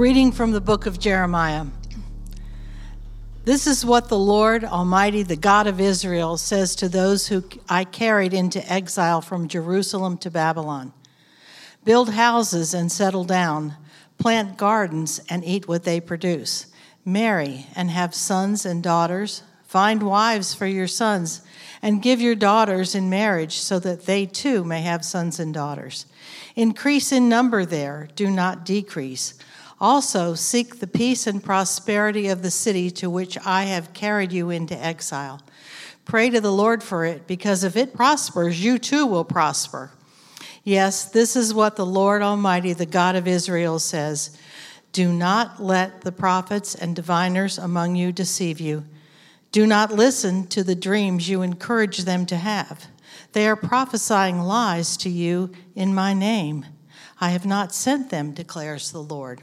reading from the book of Jeremiah. This is what the Lord Almighty, the God of Israel, says to those who I carried into exile from Jerusalem to Babylon Build houses and settle down, plant gardens and eat what they produce, marry and have sons and daughters, find wives for your sons, and give your daughters in marriage so that they too may have sons and daughters. Increase in number there, do not decrease. Also, seek the peace and prosperity of the city to which I have carried you into exile. Pray to the Lord for it, because if it prospers, you too will prosper. Yes, this is what the Lord Almighty, the God of Israel, says Do not let the prophets and diviners among you deceive you. Do not listen to the dreams you encourage them to have. They are prophesying lies to you in my name. I have not sent them, declares the Lord.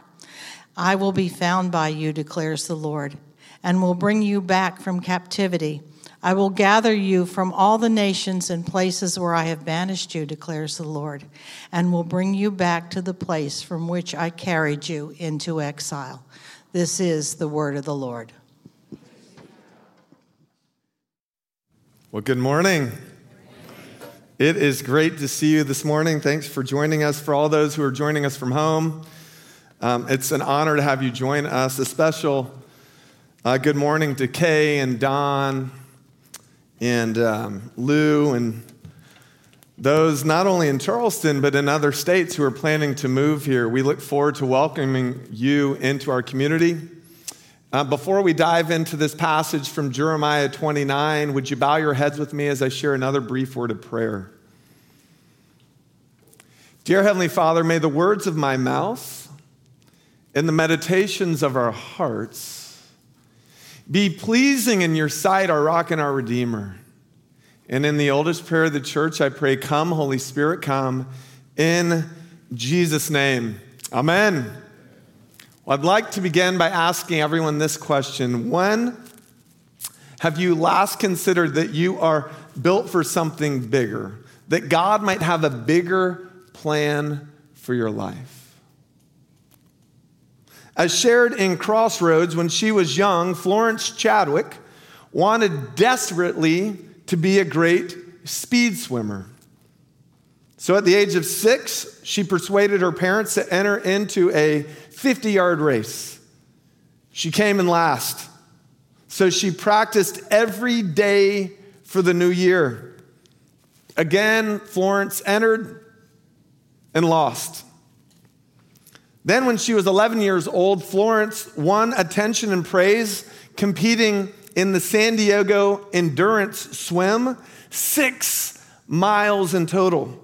I will be found by you, declares the Lord, and will bring you back from captivity. I will gather you from all the nations and places where I have banished you, declares the Lord, and will bring you back to the place from which I carried you into exile. This is the word of the Lord. Well, good morning. It is great to see you this morning. Thanks for joining us. For all those who are joining us from home, um, it's an honor to have you join us. A special uh, good morning to Kay and Don and um, Lou and those not only in Charleston but in other states who are planning to move here. We look forward to welcoming you into our community. Uh, before we dive into this passage from Jeremiah 29, would you bow your heads with me as I share another brief word of prayer? Dear Heavenly Father, may the words of my mouth and the meditations of our hearts be pleasing in your sight, our rock and our redeemer. And in the oldest prayer of the church, I pray, Come, Holy Spirit, come in Jesus' name. Amen. Well, I'd like to begin by asking everyone this question When have you last considered that you are built for something bigger? That God might have a bigger plan for your life? As shared in Crossroads when she was young, Florence Chadwick wanted desperately to be a great speed swimmer. So at the age of six, she persuaded her parents to enter into a 50 yard race. She came in last. So she practiced every day for the new year. Again, Florence entered and lost. Then, when she was 11 years old, Florence won attention and praise competing in the San Diego Endurance Swim, six miles in total.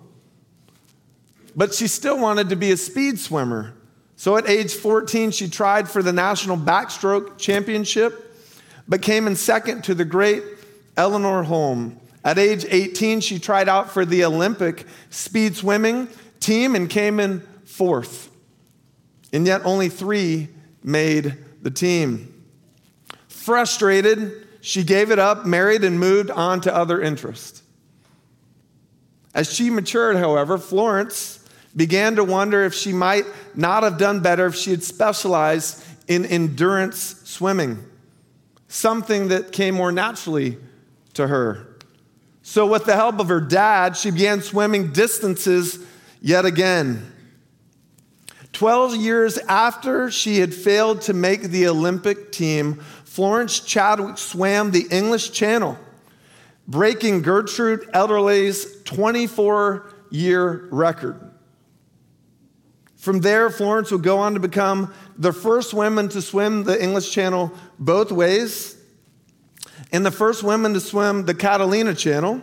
But she still wanted to be a speed swimmer. So at age 14, she tried for the National Backstroke Championship, but came in second to the great Eleanor Holm. At age 18, she tried out for the Olympic speed swimming team and came in fourth and yet only three made the team. Frustrated, she gave it up, married, and moved on to other interests. As she matured, however, Florence began to wonder if she might not have done better if she had specialized in endurance swimming, something that came more naturally to her. So, with the help of her dad, she began swimming distances yet again. 12 years after she had failed to make the Olympic team, Florence Chadwick swam the English Channel, breaking Gertrude Ederle's 24 year record. From there, Florence would go on to become the first woman to swim the English Channel both ways, and the first woman to swim the Catalina Channel,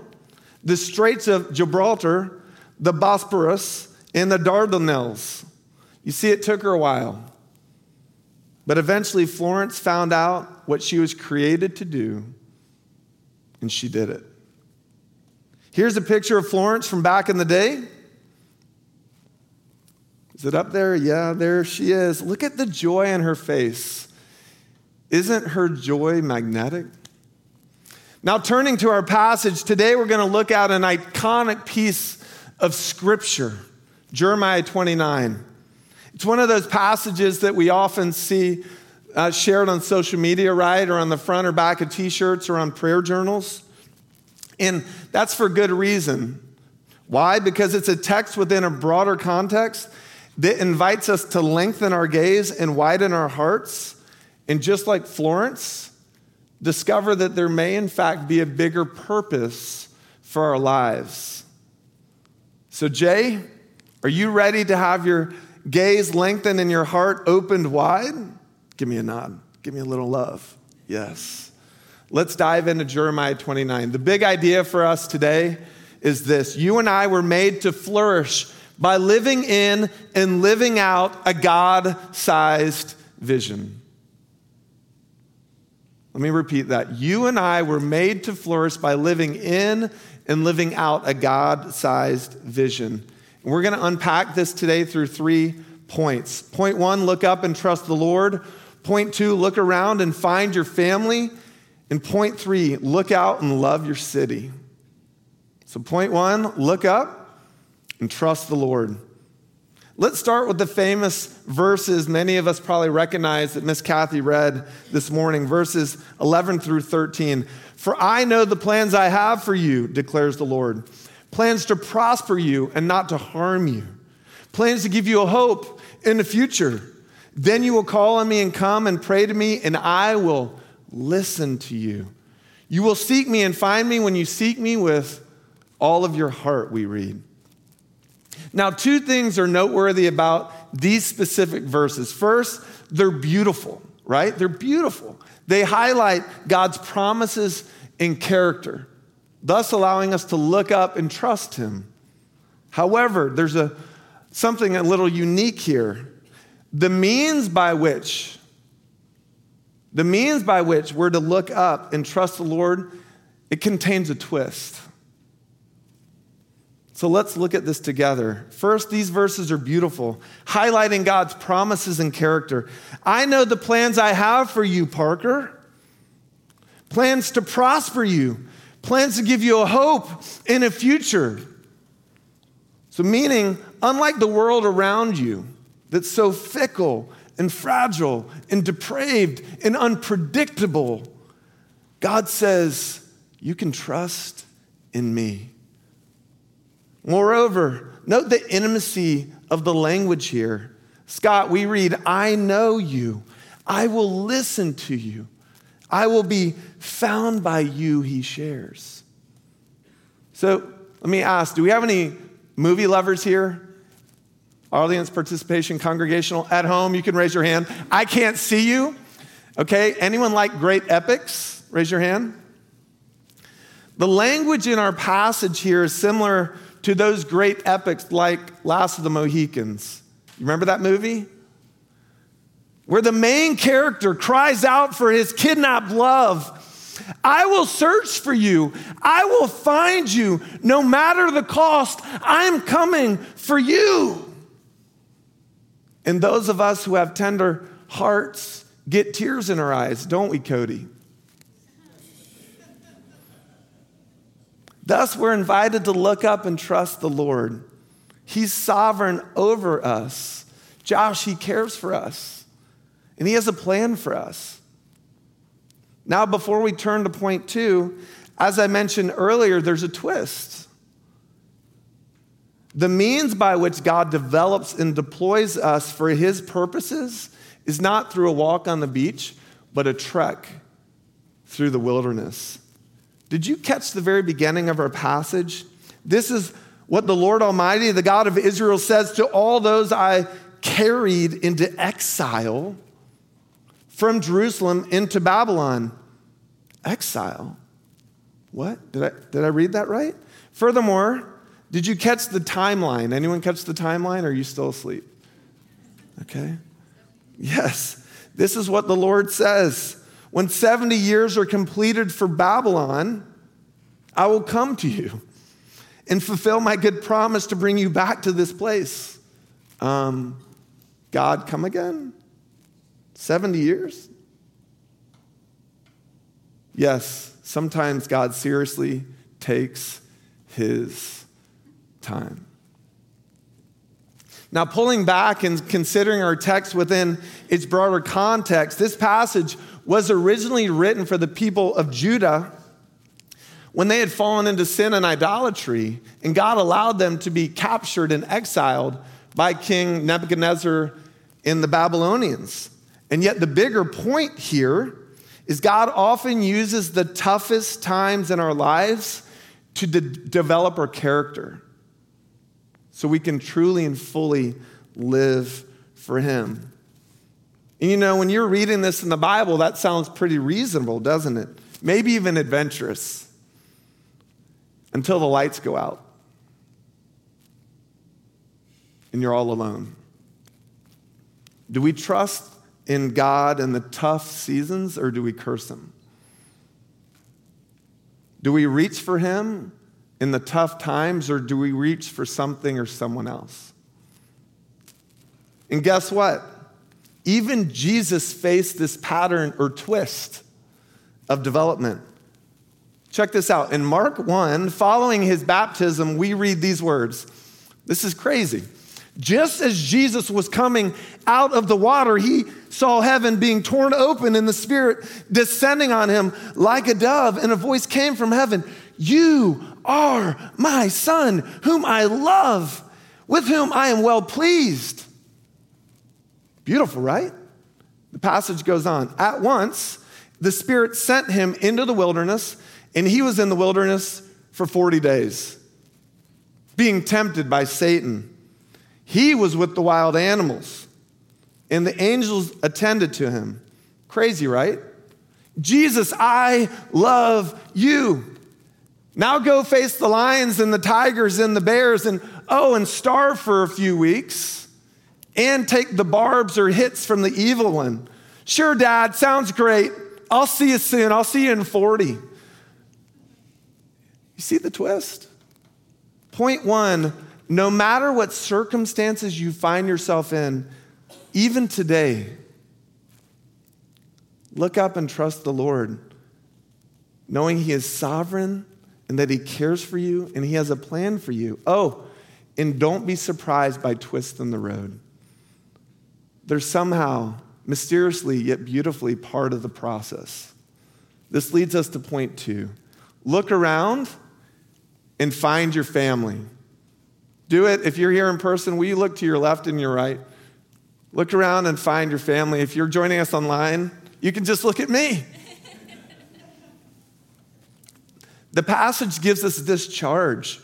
the Straits of Gibraltar, the Bosporus, and the Dardanelles. You see, it took her a while. But eventually, Florence found out what she was created to do, and she did it. Here's a picture of Florence from back in the day. Is it up there? Yeah, there she is. Look at the joy in her face. Isn't her joy magnetic? Now, turning to our passage, today we're going to look at an iconic piece of scripture Jeremiah 29. It's one of those passages that we often see uh, shared on social media, right? Or on the front or back of t shirts or on prayer journals. And that's for good reason. Why? Because it's a text within a broader context that invites us to lengthen our gaze and widen our hearts. And just like Florence, discover that there may, in fact, be a bigger purpose for our lives. So, Jay, are you ready to have your gaze lengthened and your heart opened wide? Give me a nod. Give me a little love. Yes. Let's dive into Jeremiah 29. The big idea for us today is this you and I were made to flourish by living in and living out a God sized vision. Let me repeat that. You and I were made to flourish by living in and living out a God sized vision. We're going to unpack this today through three points. Point one, look up and trust the Lord. Point two, look around and find your family. And point three, look out and love your city. So, point one, look up and trust the Lord. Let's start with the famous verses many of us probably recognize that Miss Kathy read this morning, verses 11 through 13. For I know the plans I have for you, declares the Lord plans to prosper you and not to harm you, plans to give you a hope in the future. Then you will call on me and come and pray to me, and I will listen to you. You will seek me and find me when you seek me with all of your heart, we read. Now, two things are noteworthy about these specific verses. First, they're beautiful, right? They're beautiful. They highlight God's promises and character, thus allowing us to look up and trust Him. However, there's a, something a little unique here. The means by which, the means by which we're to look up and trust the Lord, it contains a twist. So let's look at this together. First, these verses are beautiful, highlighting God's promises and character. I know the plans I have for you, Parker plans to prosper you, plans to give you a hope in a future. So, meaning, unlike the world around you that's so fickle and fragile and depraved and unpredictable, God says, You can trust in me. Moreover, note the intimacy of the language here. Scott, we read, I know you. I will listen to you. I will be found by you, he shares. So let me ask do we have any movie lovers here? Audience participation, congregational, at home, you can raise your hand. I can't see you. Okay, anyone like great epics? Raise your hand. The language in our passage here is similar to those great epics like Last of the Mohicans. You remember that movie? Where the main character cries out for his kidnapped love. I will search for you. I will find you. No matter the cost, I'm coming for you. And those of us who have tender hearts get tears in our eyes, don't we, Cody? Thus, we're invited to look up and trust the Lord. He's sovereign over us. Josh, He cares for us, and He has a plan for us. Now, before we turn to point two, as I mentioned earlier, there's a twist. The means by which God develops and deploys us for His purposes is not through a walk on the beach, but a trek through the wilderness. Did you catch the very beginning of our passage? This is what the Lord Almighty, the God of Israel, says to all those I carried into exile from Jerusalem into Babylon. Exile. What? Did I, did I read that right? Furthermore, did you catch the timeline? Anyone catch the timeline? Are you still asleep? Okay. Yes. This is what the Lord says When 70 years are completed for Babylon, I will come to you and fulfill my good promise to bring you back to this place. Um, God, come again? 70 years? Yes, sometimes God seriously takes his time. Now, pulling back and considering our text within its broader context, this passage was originally written for the people of Judah when they had fallen into sin and idolatry, and God allowed them to be captured and exiled by King Nebuchadnezzar and the Babylonians. And yet, the bigger point here is God often uses the toughest times in our lives to de- develop our character so we can truly and fully live for Him. And you know, when you're reading this in the Bible, that sounds pretty reasonable, doesn't it? Maybe even adventurous until the lights go out and you're all alone. Do we trust in God in the tough seasons or do we curse Him? Do we reach for Him in the tough times, or do we reach for something or someone else? And guess what? Even Jesus faced this pattern or twist of development. Check this out. In Mark 1, following his baptism, we read these words. This is crazy. Just as Jesus was coming out of the water, he saw heaven being torn open and the Spirit descending on him like a dove, and a voice came from heaven You are my son, whom I love, with whom I am well pleased. Beautiful, right? The passage goes on. At once, the Spirit sent him into the wilderness, and he was in the wilderness for 40 days, being tempted by Satan. He was with the wild animals, and the angels attended to him. Crazy, right? Jesus, I love you. Now go face the lions and the tigers and the bears and, oh, and starve for a few weeks and take the barbs or hits from the evil one. Sure, Dad, sounds great. I'll see you soon. I'll see you in 40. You see the twist? Point one no matter what circumstances you find yourself in, even today, look up and trust the Lord, knowing He is sovereign and that He cares for you and He has a plan for you. Oh, and don't be surprised by twists in the road. They're somehow, mysteriously yet beautifully, part of the process. This leads us to point two look around and find your family. Do it. If you're here in person, will you look to your left and your right? Look around and find your family. If you're joining us online, you can just look at me. The passage gives us this charge.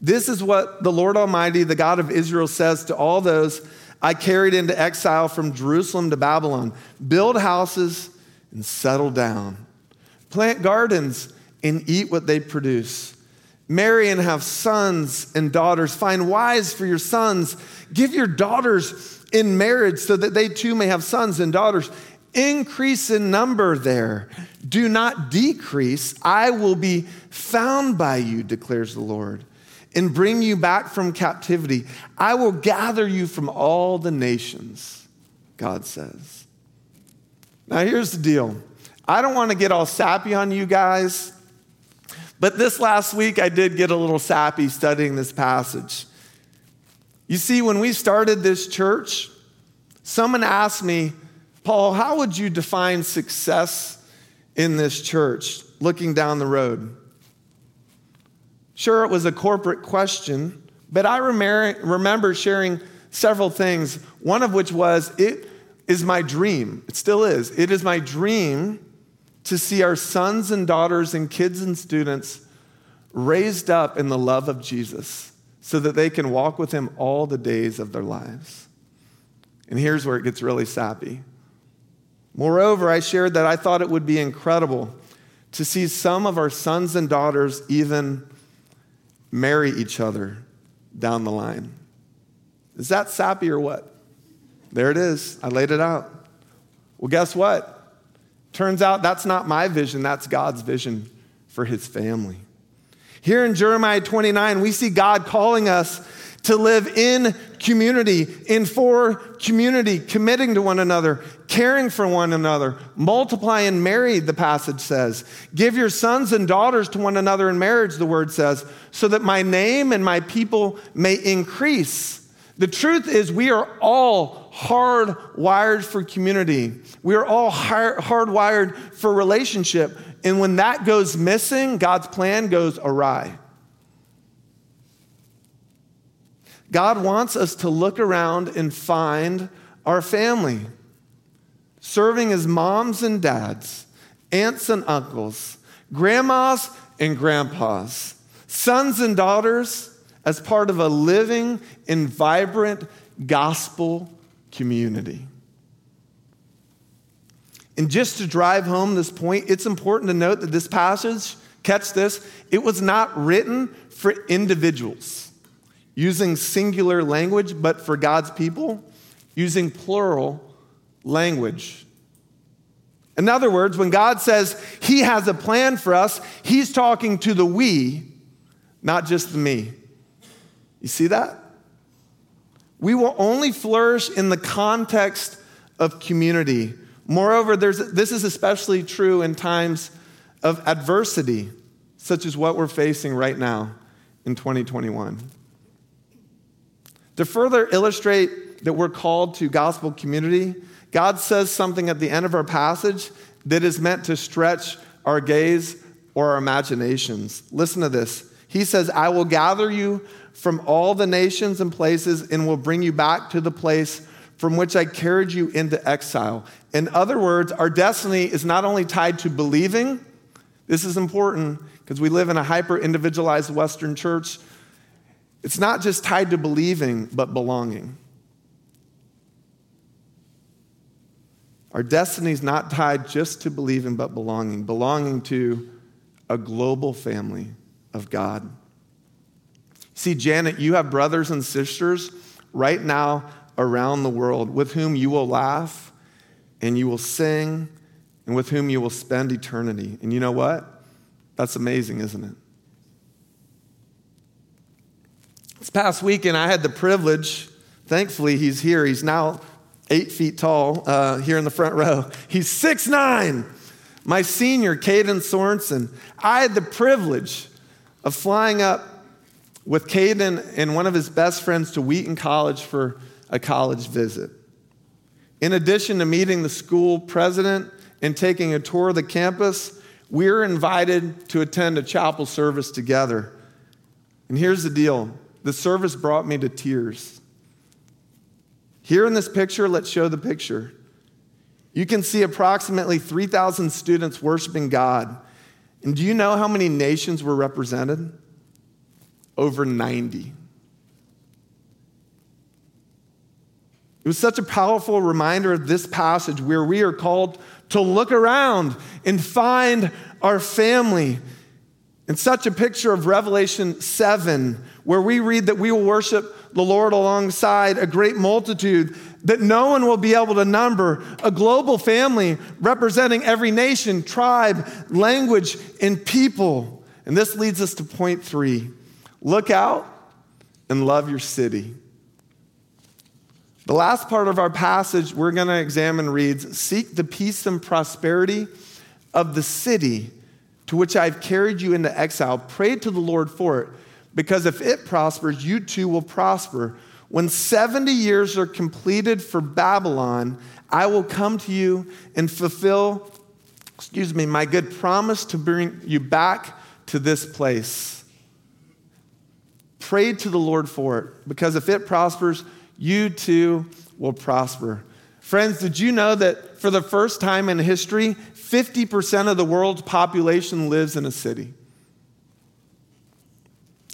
This is what the Lord Almighty, the God of Israel, says to all those I carried into exile from Jerusalem to Babylon build houses and settle down, plant gardens and eat what they produce. Marry and have sons and daughters. Find wives for your sons. Give your daughters in marriage so that they too may have sons and daughters. Increase in number there. Do not decrease. I will be found by you, declares the Lord, and bring you back from captivity. I will gather you from all the nations, God says. Now, here's the deal I don't want to get all sappy on you guys, but this last week I did get a little sappy studying this passage. You see, when we started this church, someone asked me, Paul, how would you define success in this church looking down the road? Sure, it was a corporate question, but I remember sharing several things, one of which was it is my dream. It still is. It is my dream to see our sons and daughters and kids and students raised up in the love of Jesus so that they can walk with him all the days of their lives. And here's where it gets really sappy. Moreover, I shared that I thought it would be incredible to see some of our sons and daughters even marry each other down the line. Is that sappy or what? There it is. I laid it out. Well, guess what? Turns out that's not my vision, that's God's vision for his family. Here in Jeremiah 29, we see God calling us to live in community, in for community, committing to one another, caring for one another, multiply and marry, the passage says. Give your sons and daughters to one another in marriage, the word says, so that my name and my people may increase. The truth is, we are all hardwired for community. We are all hardwired for relationship. And when that goes missing, God's plan goes awry. God wants us to look around and find our family, serving as moms and dads, aunts and uncles, grandmas and grandpas, sons and daughters, as part of a living and vibrant gospel community. And just to drive home this point, it's important to note that this passage, catch this, it was not written for individuals using singular language, but for God's people using plural language. In other words, when God says He has a plan for us, He's talking to the we, not just the me. You see that? We will only flourish in the context of community. Moreover, this is especially true in times of adversity, such as what we're facing right now in 2021. To further illustrate that we're called to gospel community, God says something at the end of our passage that is meant to stretch our gaze or our imaginations. Listen to this. He says, I will gather you from all the nations and places and will bring you back to the place from which I carried you into exile. In other words, our destiny is not only tied to believing, this is important because we live in a hyper individualized Western church. It's not just tied to believing, but belonging. Our destiny is not tied just to believing, but belonging, belonging to a global family of God. See, Janet, you have brothers and sisters right now around the world with whom you will laugh and you will sing and with whom you will spend eternity. And you know what? That's amazing, isn't it? This past weekend, I had the privilege, thankfully, he's here. He's now eight feet tall uh, here in the front row. He's six nine. My senior, Caden Sorensen. I had the privilege of flying up with Caden and one of his best friends to Wheaton College for a college visit. In addition to meeting the school president and taking a tour of the campus, we were invited to attend a chapel service together. And here's the deal the service brought me to tears. Here in this picture, let's show the picture. You can see approximately 3,000 students worshiping God. And do you know how many nations were represented? Over 90. It was such a powerful reminder of this passage where we are called to look around and find our family. And such a picture of Revelation 7, where we read that we will worship the Lord alongside a great multitude that no one will be able to number, a global family representing every nation, tribe, language, and people. And this leads us to point three look out and love your city. The last part of our passage we're going to examine reads Seek the peace and prosperity of the city to which I've carried you into exile. Pray to the Lord for it, because if it prospers, you too will prosper. When 70 years are completed for Babylon, I will come to you and fulfill, excuse me, my good promise to bring you back to this place. Pray to the Lord for it, because if it prospers, you too will prosper. Friends, did you know that for the first time in history, 50% of the world's population lives in a city?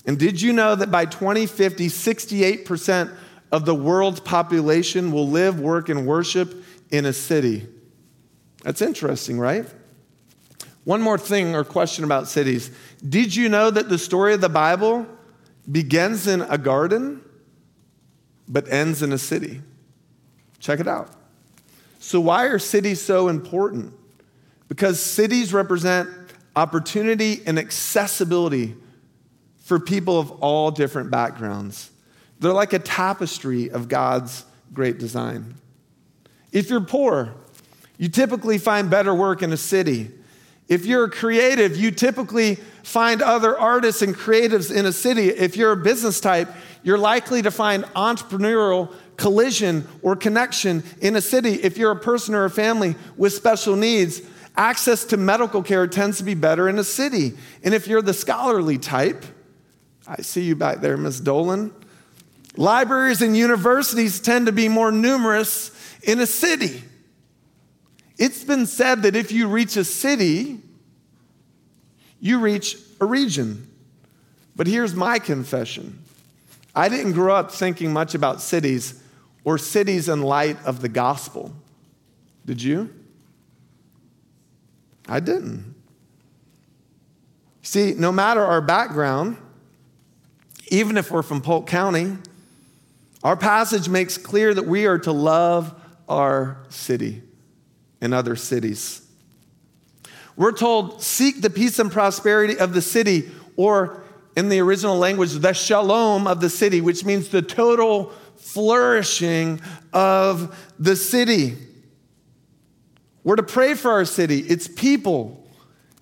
And did you know that by 2050, 68% of the world's population will live, work, and worship in a city? That's interesting, right? One more thing or question about cities. Did you know that the story of the Bible begins in a garden? but ends in a city. Check it out. So, why are cities so important? Because cities represent opportunity and accessibility for people of all different backgrounds. They're like a tapestry of God's great design. If you're poor, you typically find better work in a city. If you're a creative, you typically find other artists and creatives in a city. If you're a business type, you're likely to find entrepreneurial collision or connection in a city. If you're a person or a family with special needs, access to medical care tends to be better in a city. And if you're the scholarly type, I see you back there, Ms. Dolan. Libraries and universities tend to be more numerous in a city. It's been said that if you reach a city, you reach a region. But here's my confession I didn't grow up thinking much about cities or cities in light of the gospel. Did you? I didn't. See, no matter our background, even if we're from Polk County, our passage makes clear that we are to love our city and other cities. We're told, seek the peace and prosperity of the city, or in the original language, the shalom of the city, which means the total flourishing of the city. We're to pray for our city, its people,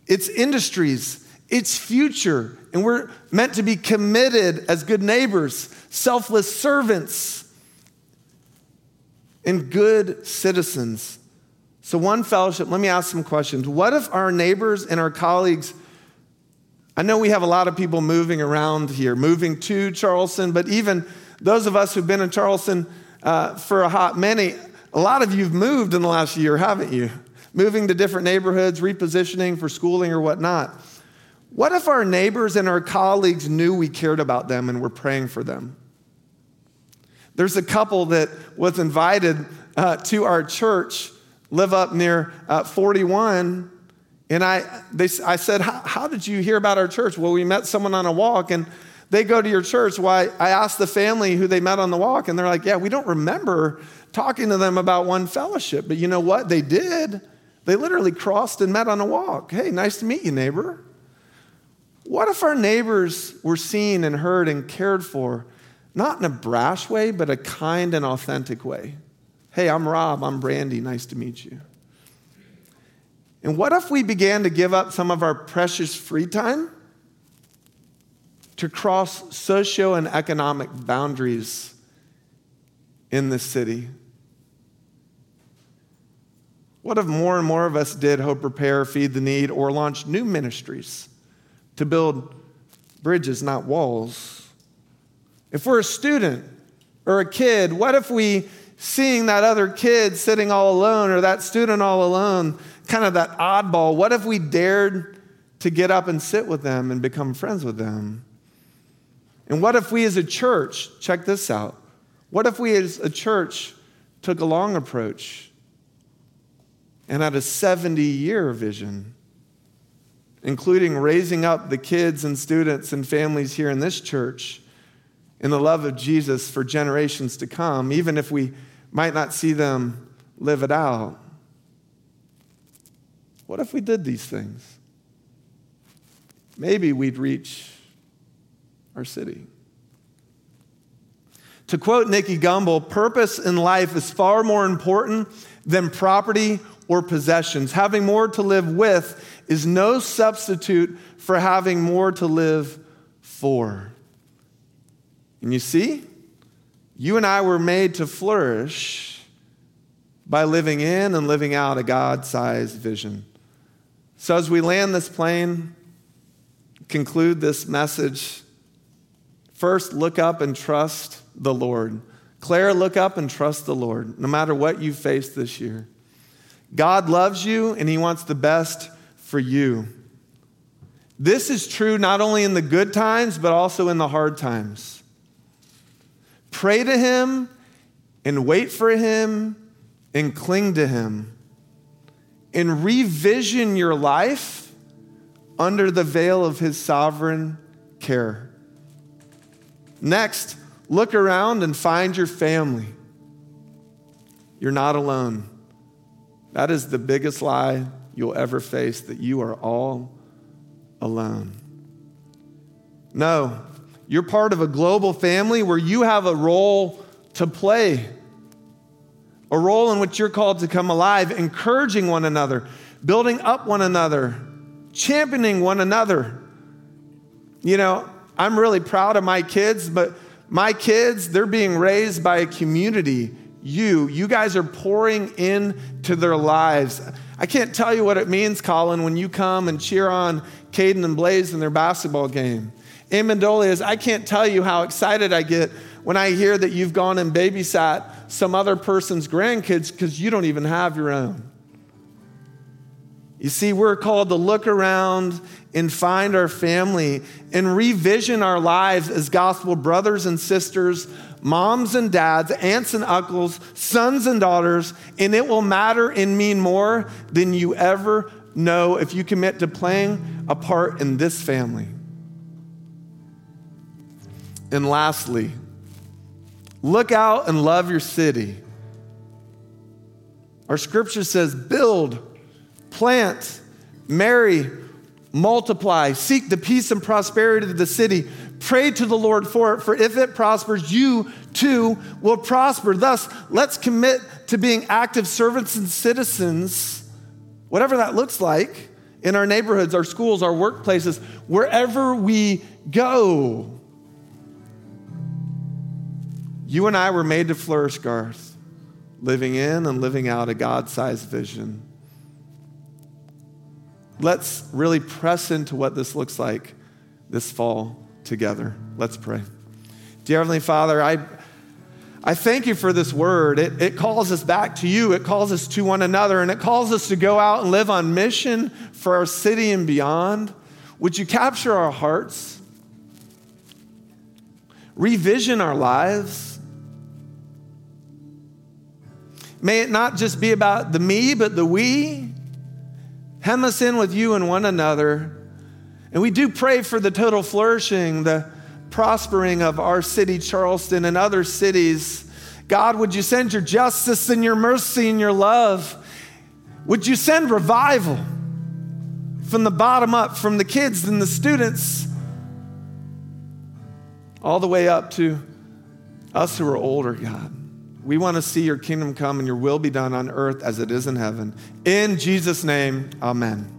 its industries, its future. And we're meant to be committed as good neighbors, selfless servants, and good citizens. So, one fellowship, let me ask some questions. What if our neighbors and our colleagues, I know we have a lot of people moving around here, moving to Charleston, but even those of us who've been in Charleston uh, for a hot many, a lot of you have moved in the last year, haven't you? Moving to different neighborhoods, repositioning for schooling or whatnot. What if our neighbors and our colleagues knew we cared about them and were praying for them? There's a couple that was invited uh, to our church, live up near uh, 41. And I, they, I said, How did you hear about our church? Well, we met someone on a walk, and they go to your church. Why? I asked the family who they met on the walk, and they're like, Yeah, we don't remember talking to them about one fellowship. But you know what? They did. They literally crossed and met on a walk. Hey, nice to meet you, neighbor. What if our neighbors were seen and heard and cared for, not in a brash way, but a kind and authentic way? Hey, I'm Rob. I'm Brandy. Nice to meet you. And what if we began to give up some of our precious free time to cross socio and economic boundaries in this city? What if more and more of us did Hope Repair, Feed the Need, or launch new ministries to build bridges, not walls? If we're a student or a kid, what if we, seeing that other kid sitting all alone or that student all alone, kind of that oddball, what if we dared to get up and sit with them and become friends with them? And what if we as a church, check this out, what if we as a church took a long approach and had a 70 year vision, including raising up the kids and students and families here in this church in the love of Jesus for generations to come, even if we might not see them live it out? What if we did these things? Maybe we'd reach our city. To quote Nicky Gumbel, purpose in life is far more important than property or possessions. Having more to live with is no substitute for having more to live for. And you see, you and I were made to flourish by living in and living out a God sized vision. So, as we land this plane, conclude this message, first look up and trust the Lord. Claire, look up and trust the Lord, no matter what you face this year. God loves you and He wants the best for you. This is true not only in the good times, but also in the hard times. Pray to Him and wait for Him and cling to Him and revision your life under the veil of His sovereign care. Next, look around and find your family. You're not alone. That is the biggest lie you'll ever face that you are all alone. No, you're part of a global family where you have a role to play, a role in which you're called to come alive, encouraging one another, building up one another, championing one another. You know, I'm really proud of my kids, but my kids, they're being raised by a community. You, you guys are pouring into their lives. I can't tell you what it means, Colin, when you come and cheer on Caden and Blaze in their basketball game. Amandolias, I can't tell you how excited I get when I hear that you've gone and babysat some other person's grandkids because you don't even have your own. You see, we're called to look around and find our family and revision our lives as gospel brothers and sisters, moms and dads, aunts and uncles, sons and daughters, and it will matter and mean more than you ever know if you commit to playing a part in this family. And lastly, look out and love your city. Our scripture says, build, plant, marry, multiply, seek the peace and prosperity of the city. Pray to the Lord for it, for if it prospers, you too will prosper. Thus, let's commit to being active servants and citizens, whatever that looks like, in our neighborhoods, our schools, our workplaces, wherever we go. You and I were made to flourish, Garth, living in and living out a God sized vision. Let's really press into what this looks like this fall together. Let's pray. Dear Heavenly Father, I, I thank you for this word. It, it calls us back to you, it calls us to one another, and it calls us to go out and live on mission for our city and beyond. Would you capture our hearts? Revision our lives May it not just be about the me, but the we. Hem us in with you and one another. And we do pray for the total flourishing, the prospering of our city, Charleston, and other cities. God, would you send your justice and your mercy and your love? Would you send revival from the bottom up, from the kids and the students, all the way up to us who are older, God? We want to see your kingdom come and your will be done on earth as it is in heaven. In Jesus' name, amen.